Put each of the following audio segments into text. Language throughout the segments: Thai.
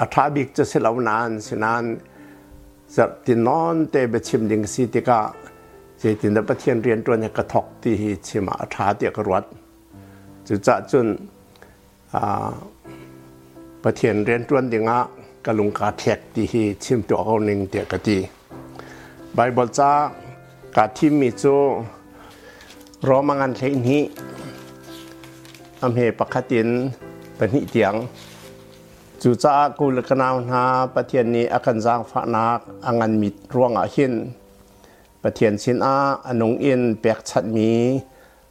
อาทาบิกจะสิเหล่านานสินานจะตินนอนเตเบชิมดิงสิติกาเจตินดับเทียนเรียนตัวเนี่ยกระทอกที่ชิมาอาทาเตียกรวดจุจะจุนปะเทียนเรียนตัวนดิงะกลุงกาเทกที่ชิมตัวเอาหนึ่งเตียกตีไบเบิลจ้ากาที่มีจูรอมังันเทนี้อำเภอปะคตินเป็นหิเตียง จูจ้ากุลกนาวนาประเทศนี้อากันจางฝานักอังันมิดร่วงอาหินประเทศสินอาอนงอินเปียกชัดมี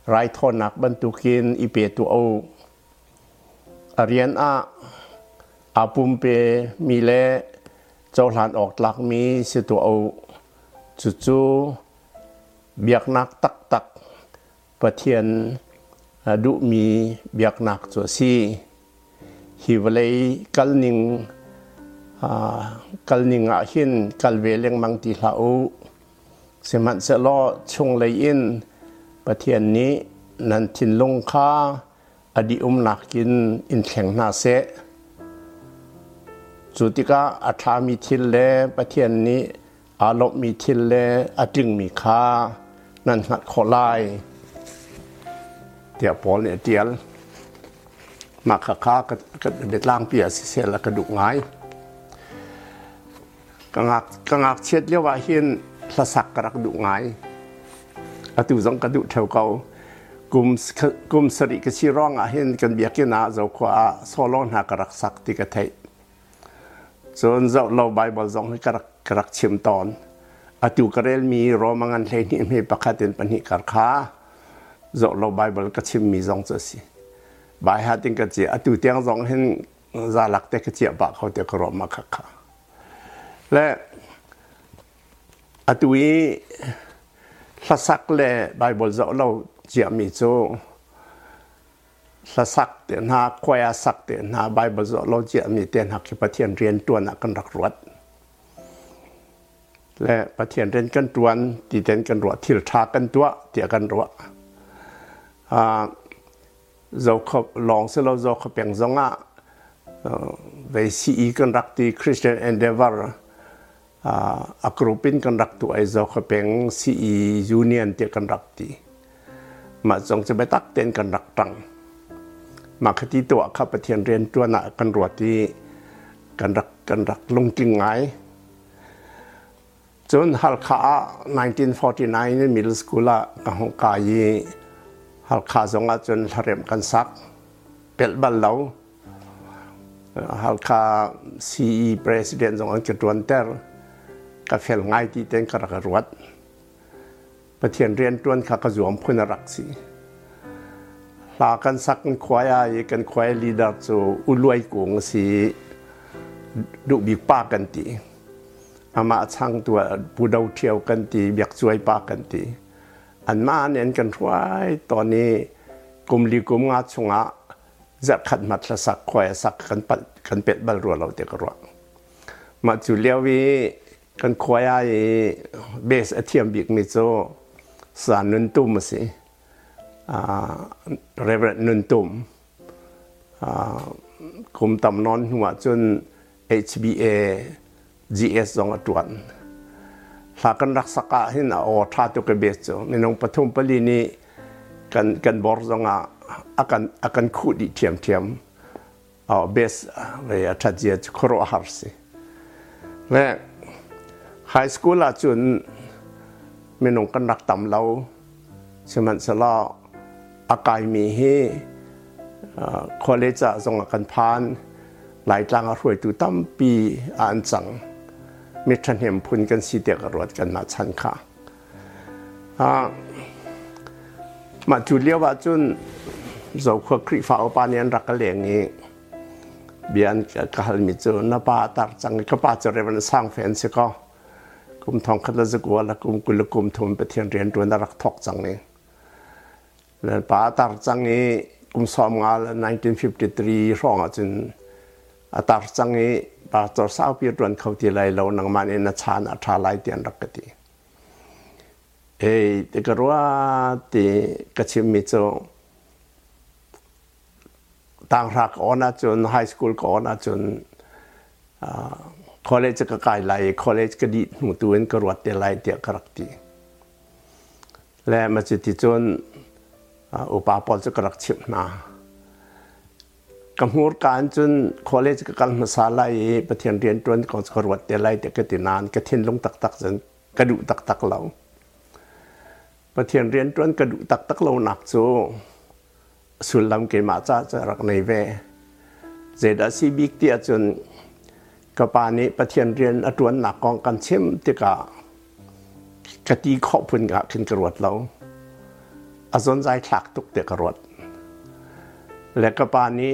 ไรทอนักบรรทุกินอีเปตุโออาเรียนอาอาปุมเปมีเลเจ้าหลานออกหลักมีสิตัวโอจูจูเบียกนักตักตักประเทียนดุมีเบียกนักตัวซี ฮิวเลยกัลนิงกัลนิงอาหินกัลเวเลงมังติลาอูเสมันเสลอชงเลยอินประเทียนนี้นันทินลงคาอดีอุมนักกินอินแข็งนาเซจุติกาอัฐามิทิลเลประเทียนนี้อารมมีทิลเลอจึงมีคานันหัดขอลายเตียปอลเนี่ยเตียล มาขาคาก็เด็ดล่างเปียเสียแล้วกระดูกง่ายกังักกังักเช็ดเรียกว่าเห็นพระสักกระดูกง่ายอตุสองกระดูกเท่าเก่ากุมกุมสริกชีร้องอาเห็นกันเบียกินาเจ้าขวาโซโลนหากระสักติกะเทยส่วนเจ้าเราไบบิลสองให้กระกระชิมตอนอตุกระเรลมีรอมังันเลยนี่ไมีประคตินปัญหิกรค้าเจ้าเราไบบิลกระชิมมีสองเจ้าสิ บายหาติงกะเจียอตุเตียงสองเห็นซาลักเตกะเจียบะเขาเตกรอมาคักและอตุยสัสักเลไบเบิลเราเราเจียมีโจสัสักเตนาควายสักเตนาไบเบิลเราเจียมีเตนหักที่ประเทศเรียนตัวนักกันรักรวดและประเทศเรียนกันตัวที่เรียนกันรวดที่ทากันตัวเตียกันรวดอ่า เราขบลองเสเราเราขบเปียงซงอะเวซีอีกันรักที่คริสเตียนเอนเดเวอร์อักรูปินกันรักตัวไอ้เราขบเปียงซีอียูเนียนเตียกันรักทีมาจงจะไปตักเตีนกันรักตังมาคดีตัวข้าพเทียนเรียนตัวหนักกันรวดที่กันรักกันรักลงจริงไงจนฮัลคา1949นี่มิลสกุลากับฮงกายี ฮัลคาสงอาจนเรมกันซักเป็ดบัลเลาฮัลคาซีอีประธานสงอันเกิดวันเตอร์กับเฟลง่ายที่เต็นกระกรวดประเทศเรียนตวนขากระจวมพุนรักสีลากันสักกันควายอกันควายลีดาจูอุลวยกงสีดุบิกปากันตีอามาช่างตัวปูดาวเที่ยวกันตีเบียกช่วยป้ากันตี อันมาเน้นกันไว้ตอนนี้กลุ่มลีกุมงาชงะจะขัดมัดละสักคอยสักกันปัดกันเป็ดบรรลุเราเด็กรัวมาจุเลียวีกันคอยไอเบสอเทียมบิกมิโซสารนุนตุ่มสิอ่าเรเวนุนตุ่มอ่ากลุ่มตำนอนหัวจน HBA GS สองตวน หากันรักษาหินโอท่าตุกเบสโจมินงปฐุมปลีนี้กันกันบอร์จงอากันอากันคูดีเทียมเทียมเอาเบสเรียทัดเจียจครอฮาร์สิและไฮสคูลอาจุนมินงกันรักต่ำเราสมันสลาอากายมีเฮคอเลจจงกันพานหลายจังอรวยตุตั้มปีอันจัง มีท่านเห็นพุ่นกันสีเดียกรวดกันมาชันค่ะอ่ามาจูเลียว่าจุนโจควคริฟ้าอปานียนรักเลงนี้เบียนกะฮัลมิจูนปาตาจังกะปาจะเรียนสร้างแฟนสิก็กุมทองคันละสกัวละกุมกุลกุมทุนไปเทียนเรียนดวนรักทอกจังนี้แล้วปาตาจังนี้กุมซอมงาล1953ร้องอาจินอาตาจังนี้ ปาจอสาวพิรวนเขาทีไรเราหนังมันเอนชานอัตราไลเตียนรักกติเอ้ยแต่กรัวตีกชิมิจงต่างรักออนาจนไฮสคูลก็ออนาจนคอลเลจก็กายไลคอลเลจก็ดีหนูตัวเองก็รวดเตไลเตียกรักตีและมาจุดที่จนอุปาปอลจะกรักชิมนา กมูลการจนคอลเลจกับกำลังสาลายประเทศเรียนตรวนก่อนสกรวัดเดลัยเด็กกตินานกระเทียนลงตักตักจนกระดูตักตักเราประเทศเรียนตรวนกระดูตักตักเราหนักโซสุลำเกมาจ้าจะรักในเวเจดาซีบิกเตียจนกปานี้ประเทศเรียนอตวนหนักกองกันเชื่อมติกากระตีขอพุนกะขึ้นกระวดเราอสนใจคลักตุกเตกระวดและกปานี้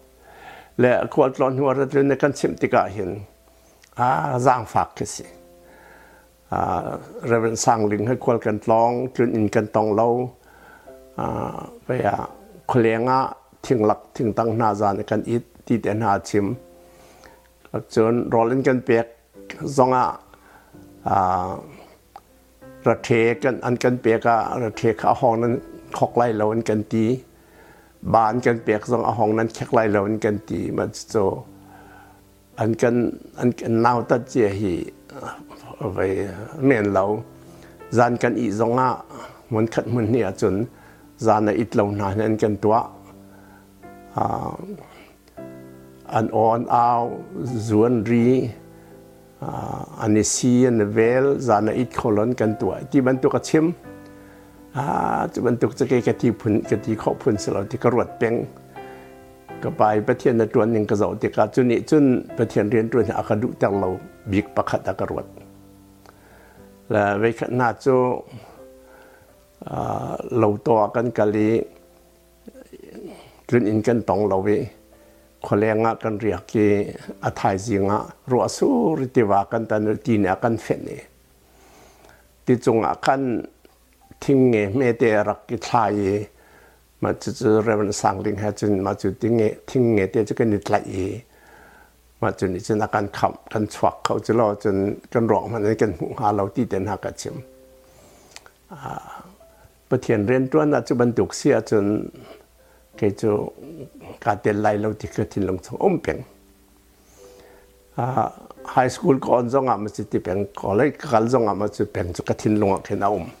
และควรลองหัวระดับในการชิมติกาเห็นอ่าร่างฝากกันสิอ่าเรื่องสร้างลิงให้ควรกันลองจนอินกันตองเราไปอะเคลียงอะทิ้งหลักทิ้งตั้งนาจานกันอิดที่เดนหาชิมจนรอเล่นกันเปียกซองอะระเทกันอันกันเปียกอะระเทข้าห้องนั้นขอกไล่เราอันกันตี บานกันเปียกซองห้องนั้นแค่ไล่เราอันกันตีมันโจอันกันอันกันนาวตัดเจียหีไปเมียนเราจานกันอีซองอะมันขัดมันเนี่ยจน zana itlo na nan kan tua an on aw zuan ri an si an vel zana it kolon kan tua ti ban tu ka chim a tu ban tu จะ ke ti phun ke ti kho phun selo ti ka rot peng ก็ไปประเทศนตัวนึ่งก็จะติกาจุนี้จุนประเทศเรียนตัวนี้อาคาดุแต่เราบิกประคัตกรวดและเวกนาจูเราตัวกันกะลีจุนอินกันตองเราเวคนแรงกันเรียกกีอาทายจิงะรัวสู้ริติวากันตันตีนกันเฟนเนที่จงอากัน ทิ้งเงเมเตรักกิทายมาจุดเรื่องสังลิงให้จุนมาจุดทิ้งเงทิ้งเงเตจะกันนิดละเอมาจุดนี้จะนักการขับกันชวักเขาจะรอจนกันร้องมันกันหาเราที่เดินหากระชิมประเทศเรียนตัวนั้นจะบรรทุกเสียจนเกจูการเดินไล่เราที่เกิดที่ลงสงอมเป็นไฮสคูลก่อนจงอะมันจะเป็นก่อนเลยการจงอะมันจะเป็นจุกทินลงอะขึ้นเอาอมดูดึงพ้นเรียนอะขึ้นกรวดเราสมั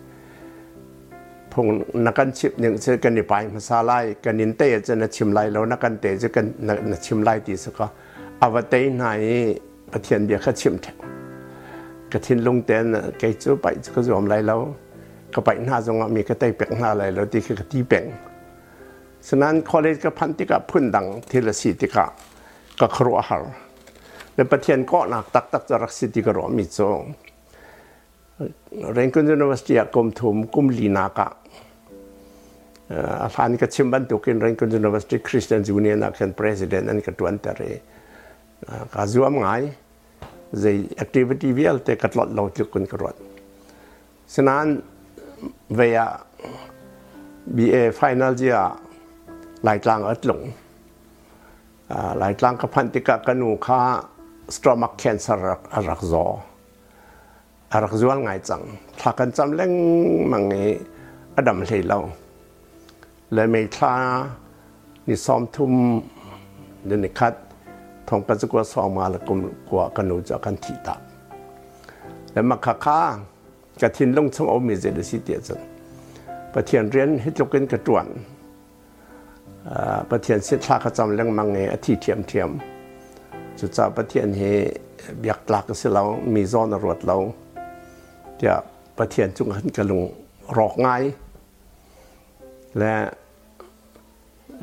พงนักการชิบหนึ่งเจอกันในไปมาซาไลกันนินเตจะนัชิมไลแล้วนักการเตจะกันนัชิมไลตีสก็อวตายนประเทศเดียวเขาชิมแถวกระทินลงเตนแกจะไปก็จะอมไรแล้วก็ไปหน้าตรงมีกระต่ายเป็งหน้าอะไรแล้วที่คือกระตีเป็งฉะนั้นคอเลจก็พันธิกะพุ่นดังทีละสีติกะก็ครัวหาแล้วประเทศก็หนักตักตักจะรักสิติกะรอมิโซเรียนคุณยูนิเวอร์ซิตี้กรมทุมกุมลีนากะอาคารนี้ก็ชิมบันตุกินเรียนคุณยูนิเวอร์ซิตี้คริสเตียนจูเนียนักเป็นประธานนั่นก็ตวนเตอร์ก็จวมง่าย zai activity vial te katlot lo tu kun karot sanan veya BA final jia lai tlang at lung หลายครั้งกับพั นธิกะกันนูค่ารักจวนไงจังถ้ากันจำเล่งมังเงอดัมเลยเราเลยไม่คลานี่ซ้อมทุ่มเดินคัดทองกันจะกว่าซ้อมมาแล้วกุมกว่ากันนูจะกันทีตาแล้วมาค้าค้ากระทินลงช่องอมีเจดสิเดียจันประเทียนเรียนให้จบกันกระจวนประเทียนเสียทาขจำเร่งมังเงอธิเทียมเทียมจุดจ้าประเทียนเฮเบียกหลักสิเรามีซ้อนรวดเรา เดี๋ยวประเทียนจุงหันกระลุงรอกง่าย และ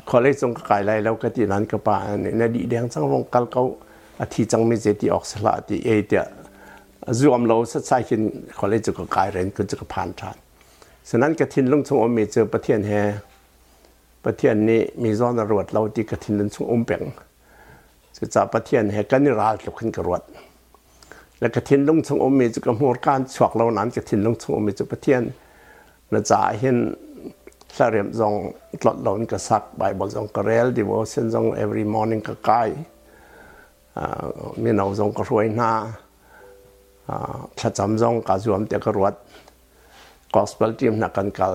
ขอเลยจงกายไรแล้วก็ที่นั้นก็ป่าในดีแดงสังวงกัลเขาอธิจังไม่เจติออกสละที่เอเดียรวมเราสักใช่ขึ้นขอเลยจุกกายเรนก็จุกผ่านทานฉะนั้นกระทินลงชงอมเจอประเทียนแฮประเทศนี้มีซอนรวดเราที่กระทินนั้นช่วงอมเป่งจะจับประเทศแห่กันนิราลขึ้นกระรวด และกระทินลงชงอมมีจะกำหัวการฉวกเรานั้นกระทินลงชงอมมีจะประเทศน่าจะเห็นสเรียมจงตลอดหลอนกระซักใบบจงกระเรลดีวอเซนจง every morning กระกายมีนาจงกระรวยหน้าถ้าจำจงกระจวมเตกระรวด gospel team นักกันกัล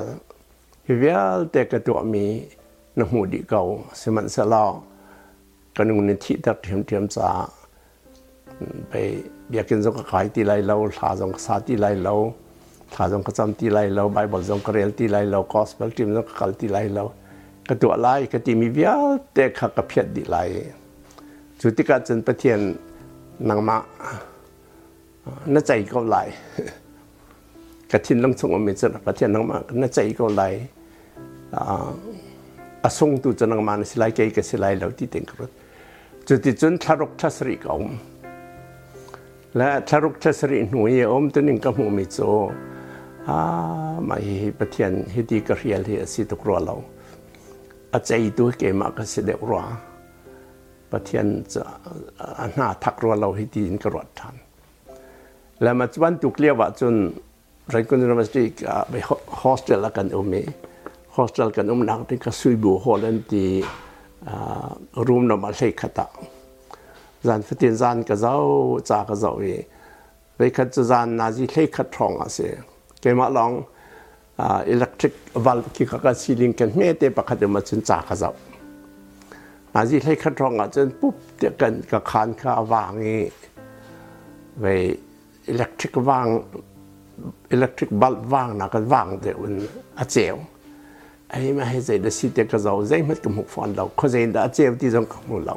vial te ka to mi na mu di kau seman sala kanung ni thi tak thiam thiam cha be biakin zo ka khai ti lai lo tha zong sa ti lai lo tha zong ka cham ti lai lo bible zong ka rel ti lai lo gospel tim zong ka kal ti lai lo ka to lai ka ti mi vial te kha ka phiat di lai chu ti ka chen pathian nang ma na chai ko lai กระทินลงทรงอเมริกาประเทศนังมาน่าใจก็ไหลอา และชรุกชสริหนูเยอมตัวนึงก็มูมิโซอามาฮิปเทียนฮิติกเรียลีสิตุกรัวเราอาใจตัวเกมากสิเดรัวปเทียนจะหน้าทักรัวเราฮิตินกรวดทันและมาวันตุกเลียวจนรักุนรมัสติกไปโฮสเทลกันอุมเมโฮสเทลกันอุมนักที่ก็ซุยบูโฮเลนที่รูมนอมาเลคตา จานฟิตินจานกระเจ้าจากระเจ้าเอไปคัดจันนาจีเล่ขัดทองอะเสียเกมาลองอ่าอิเล็กทริกวัลกิกกาซีลิงกันเมเตปะขัดมาจนจากระเจ้านาจีเล่ขัดทองอะจนปุ๊บเดียกันกับคานข้าวางเอไปอิเล็กทริกวางอิเล็กทริกบัลว่างนะกันว่างเดี๋ยวอันเจียวไอ้ไม่ให้ใจดสิเดียกระเจ้าใจมันก็บหกฟอนเราเขาใจดอาเจียวที่จังขมงเรา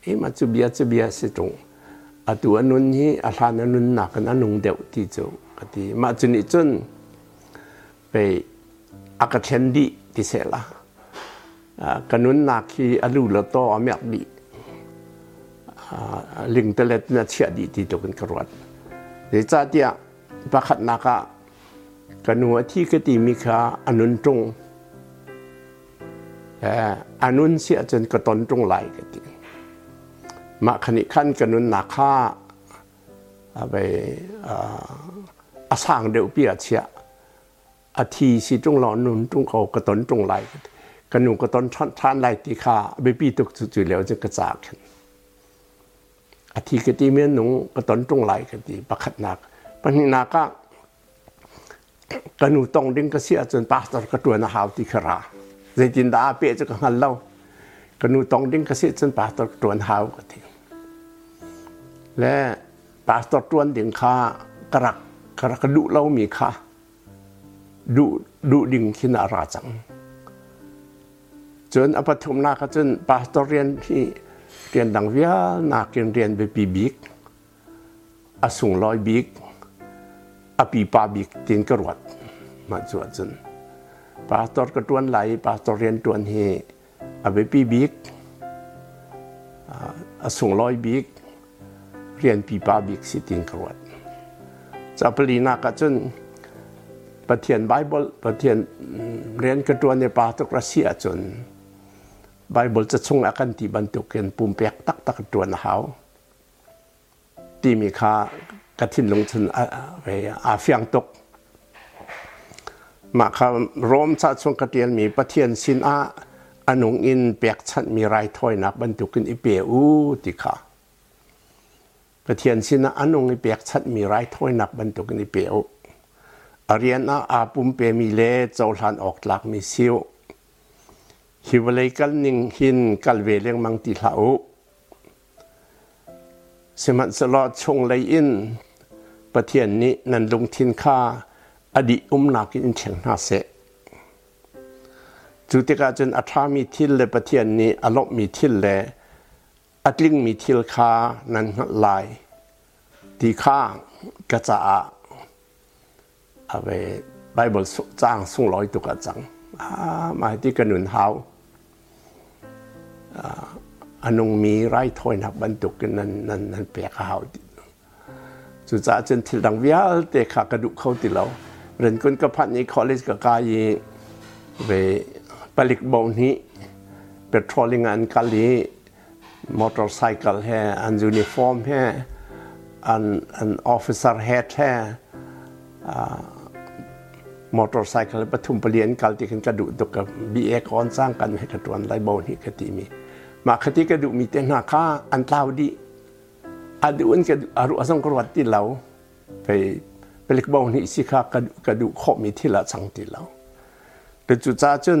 ไปอากาศดีที่เสร็จละกันนุนหนักที่อรูละโตอเมกดีลิงเตเลตน่าเชื่อดีที่ตัวกันกรวดเดี๋ยวจ้าเดียประคัดนักะกันหัวที่กติมีค่าอนุนตรงอันนุนเสียจนกระตนตรงไหลกันที มาขณิขั้นกันนุนนาค่าไปอาสางเดียวเปียเชียอาทีสิตรงหลอนนุนตรงเขากระตนตรงไหลกันนุนกระตนท่านไหลตีค่าไปปีตุกจุดเหลวจะกระจากอาทีกตีเมียนนุงกระตนตรงไหลกันทีประคัดนักปัญหาก็กันนุตรงดิ้งก็เสียจนปาสตร์กระตัวนาหาวตีขรา dây tin đã bịa cho cái hàn lâu cái nụ tông đinh cái sự chân pastor tuần hào cái thì lẽ pastor tuần đinh kha cái rắc cái rắc đủ lâu mi kha đủ đủ đinh khi nào ra chẳng chân ở bắt thùng na cái chân pastor riêng thì riêng đằng vía na riêng riêng về bị big à sung loi big à bị pa big tin cái ruột mà chuột chân pastor ke tuan lai pastor rian tuan hi เปบี้บิ๊กส่งลอยบิ๊กเรียนปีบาบิ๊กสิติงกรวดจะปลีนากจนประเทียนไบเบิลประเทียนเรียนกระตัวในปาตุกรัสเซียจนไบเบิลจะชงอาการที่บรรทุกเกินปุ่มเปียกตักตักตัวนะฮาวที่มีค่ากระทินลงชนไปอาเฟียงตกมาคำะรวมชาชงกระเทียนมีประเทียนสินอา อนุงอินเปียกชัดมีไรถ้อยนักบรรทุกินอิเปียอูติขาประเทียนสินอนุงอิเปียกชัดมีไรถ้อยนักบรรทุกินอิเปียอูอเรียนอาอาปุมเปมีเลเจ้าหลานออกหลักมีซิวฮิวเลยกัลนิงหินกัลเวเลงมังติลาอูสมันสลอดชงเลยอินประเทียนนี้นันลงทินค่าอดีอุมนากินเชียงนาเส จุดติกาจนอัฐามีทิลเลปะเทียนนี้อลบมีทิลเลอัตลิงมีทิลคานั้นลายที่ข้างกระจาเอาไปไบเบิลจ้างส่งร้อยตุกจังมาที่กระหนุนเท้าอันงมีไรถอยนับบรรทุกนั้นนั้นนั้นเปียกเขาจุดจ้าจนทิลดังวิาเตะขากระดูกเข้าติเราเรียนคนกับพันนี้คอเลสกับกายไปผลิตบอนี้เป โตรลิงอันกาลีมอเตอร์ไซค์แฮอันยูนิฟอร์มแฮอันอันออฟฟิเซอร์แฮแฮอะมอเตอร์ไซค์ปฐุมเปลี่ยนกัลที่กันกระดูตกับบีเอคอนสร้างกันให้กระตัวนไลบอนี้กติมีมาคติกระดูมีเตนาค่าอันเล่าดีอันดูอันกระดูอารุอสังกรวัติเราไปเปลิกบองนี่สิค่ะกระดูกระดูขมีที่ละสังติเราแต่จุดจ้าจน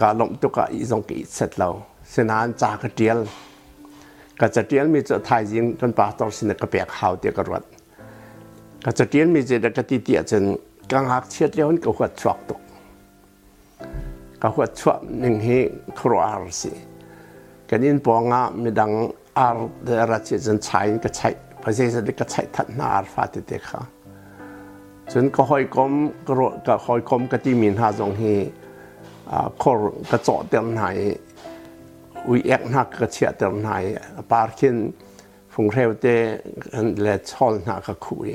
กาลงตุกะอีจงกีเสร็จแล้วสนานจากเดียลก็จะเดียลมีจะทายยิงจนปาตอสินกระเปียกหาวเดียกรวดก็จะเดียลมีจะดกติเตียจนกังหักเชียดเลี้ยนก็หัวชวกตุกก็หัวชวกหนึ่งเฮครัวอาร์สิกันยินปองอะมีดังอาร์เดรัชจนใช้ก็ใช้ภาษาสันก็ใช้ทัดนาอาร์ฟาติเตค่ะจนก็หอยกลมกระก็หอยกลมกติมีนหาจงเฮ คอร์กระจอเต็มไหนวิเอ็กนักกระเชียเต็มไหนปาร์คินฟงเทวเตเลชอลนักคุย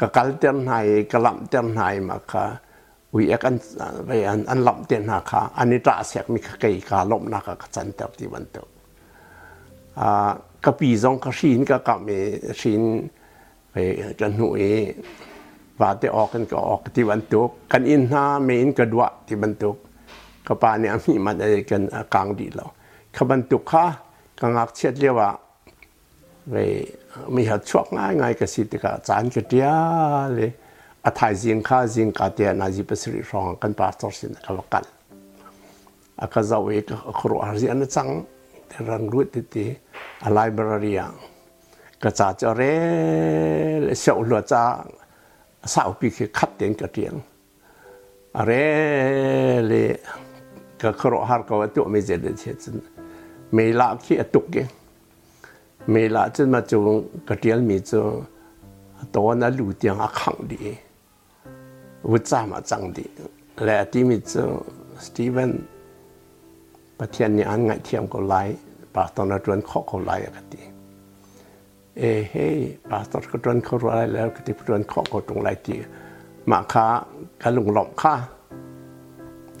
กะกลเต็มไหนกะลำเต็มไหนมาค่ะวิเอ็กอันไปอันอันลำเต็มนักค่ะอันนี้ตราเสียกมีกะกาลมนักกะจันเต็มที่วันเตอ่ากะปีซองกะชินกะกะเมชินไปกันหนุ่ยว่าแต่ออกกันก็ออกที่วันตุกกันอินหาเมนกระดวะที่บรรทุก กปาเนี่ยมีมันอะไรกันกลางดีแล้วขบรรทุกค่ะกังอักเชียดเรียกว่าไปมีหัดชวกง่ายง่ายกสิทธิ์กะจานกเดียเลยอาทายจิงข้าจิงกาเตียนาจิปสริรองกันปาสตอร์สินกะวกันอากาซาเวกครัวอาร์ซิอันจัง rang ruột thì thì a library à cái cha cho re sầu lúa cha sao bị cái khát tiền cái tiền à re le ก็ ก็ครอหารก็ตัวไม่เจริญเช่นไม่ละขี้ตุกเกไม่ละจนมาจงกระเดียลมีจงตัวนั้นลู่เตียงอาขังดีวุฒิมาจังดีและที่มีจงสตีเวนประเทศนี้อันไงเทียมก็ไล่ปาตอนนั้นข้อก็ไล่กันดีเอ้เฮ้ปาตอนก็ตอนเขาไล่แล้วก็ที่ตอนข้อก็ตรงไล่ดีมาค้ากันลงหลอมค้า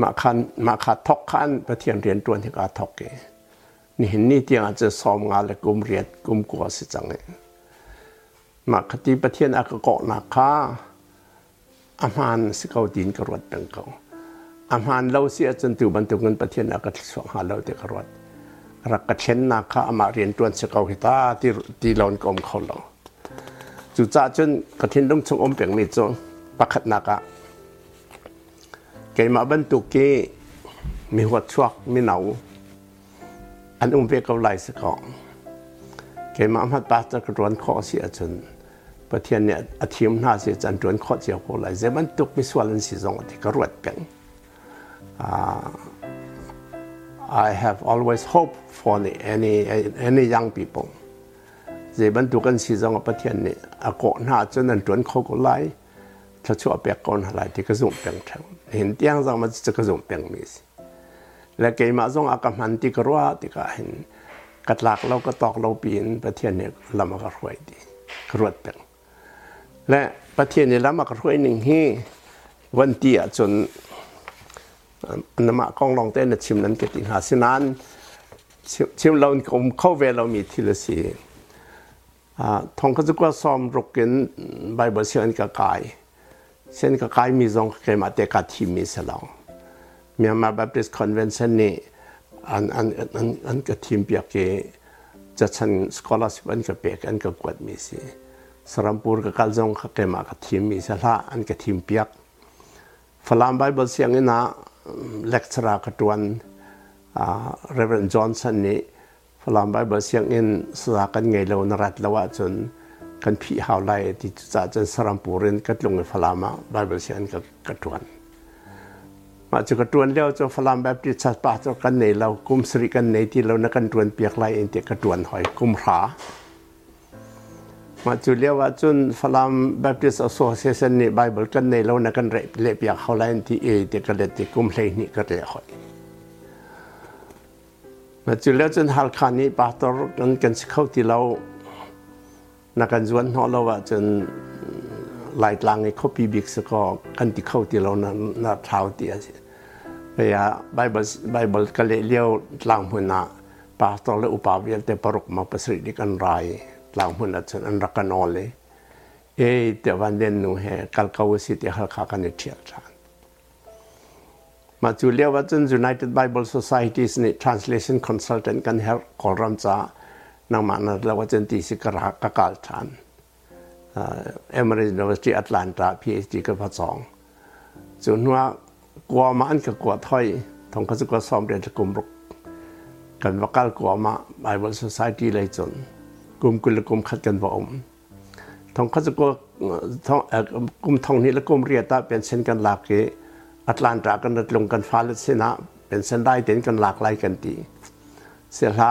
ทอกจนไบเบิลเชียนกายกาติมาคันมาขัดทกขันประเทียนเรียนตัวที่กาทอกเกนี่เห็นนี่เตียงอาจจะซอมงานและกุมเรียนกุมกัวสิจังเลยมาคติประเทียนอากเกาะนาคาอาหารสิเขาดินกรวดตังเขาอาหารเราเสียจนตัวบรรทุกเงินประเทียนอากสวงหาเราเดกรวดรักกระเชนนาคาอามาเรียนตัวสิเขาหิตาที่ที่เรากรมเขาเราจุจ้าจนกระเทินต้องชงอมเปียงมีจงปักขัดนากาเกมาบรรทุกเกมีหัวชวกมีหนาวอันอุ้มเปียกเอา ไหลสักก่อนเกมาอัมฮัดปาตะกรวนข้อเสียจนประเทศเนี่ยอาทิมน่าเสียจันจวนข้อเสียโคไหลเจมันตุกมีส่วนสิสองที่กรวดเป็น I have always hope for any any young people เจมันตุกันสิสองประเทศเนี่ยอากาน่าจนนั้นจวนข้อก็ไหลถ้าชั่วเปียกก่อนอะไรที่กระสุนเป็นเท่าเห็นเตียงเป็น มีสิและเกมาจงอากามันที่กรัวที่ก็เห็นกัดหลักเราก็ตอกเราปีนประเทศเนี่ยลำมากรวยดีกรวดเป็นและประเทศเนี่ยลำมากรวยหนึ่งที่วันเตียจนนมะกองลองเต้นชิมนั้นก็ติหาสินั้นชิมเราคมเข้าเวเรามีทีละสีทองก็จะก็ซ้อมรกกินใบเบอร์เชียนกากายมีทระกาย กอันกับกวดมีสิสรัมปูร์กับกัลจงกับเกมากับทีมมีสละอันกับทีมเปียกฝรั่งไบเบิลเสียงนี่นะเลคเชอร์กับตัวนอ่าเร เวนจอห์นสันนี่ฝรั่งไบเบิลเสียงอินสระกันไงเรานรัดลาจนกันพี่หาวไลที่จะจนสรัมปูรินกัดลงในฝรั่งมาไบเบิลเสียงกับกัดตัวนมาจุกตวนเลี้ยวจะฟลามแบบที่ชัดปะจะกันในเรากุมสริกันในที่เรานักันตวนเปียกไหลเองเตกตวนหอยกุมขามาจุเลี้ยว่าจุนฟลามแบบที่อโซเซชันในไบเบิลกันในเรานักันเรเลียกเขาไหลที่เอเตกเลตกุมเลนี่ก็เลยหอยมาจุเลี้ยวจ นักการจวนหอเราว่าจนหลายลางไอ้เขาปีบิกสก็กันที่เข้าที่เรานั้นนาเท้าเตียสิเฮียไบเบิลไบเบิลก็เลยเลี้ยวหลังหัวหน้าปาตอเลยอุปาเวียนแต่ปรกมาประสิทธิกันไรหลังหัวหน้าจนอันรักกันนอเลยเอแต่วันเด่นหนูเฮกัลกาวสิทธิฮัลคากันเทียร์ทานมาจูเลียวว่าจน United Bible Society นี่ translation consultant กันเฮกอรัมจา นังมันแล้วว่าจนตีสิกระกกัลทานเอเมริกา University Atlanta PhD กับพระสองจนว่ากลัวมันกับกลัวถอยทองเขาจะก็ซ้อมเรียนจะกลุ่มรุกกันว่ากัลกลัวมา Bible Society เลยจนกลุ่มกุลกลุ่มขัดกันบ่อมทองเขาจะก็ทองกลุ่มทองนี้และกลุ่มเรียตาเป็นเช่นกันหลากเกอัตแลนตากันลงกันฟ้าและเสนาเป็นเส้นได้เด่นกันหลากหลายกันดีเสียละ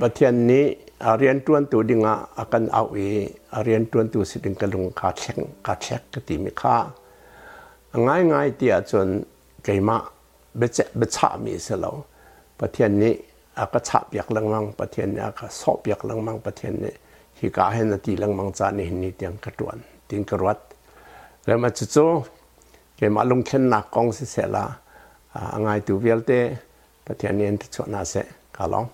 ประเทศเรียนตัวนักเฟียลนักกันหักเป็นจุดจ้าเรียนตัวนตัวดิงอากันเอาเอเรียนตัวนตัวสิดิ่งกันลงกาเช็คกาเช็คกติมีค่าง่ายง่ายเดียจนเกมาเบจเบชามีเสลาประเทศนี้อาก็ชับอยกลังมังประเทศนี่ยก็สอบอยกลังมังประเทศนี่ยที่กาเห็นตีลังมังจานี่นี่เตียงกระตวนติงกระวัดแล้วมาจู่ๆเกมาลงเข็นหนักกองเสียละง่ายตัวเวลเตประเทศนี้ที่ชนะเสกาลอง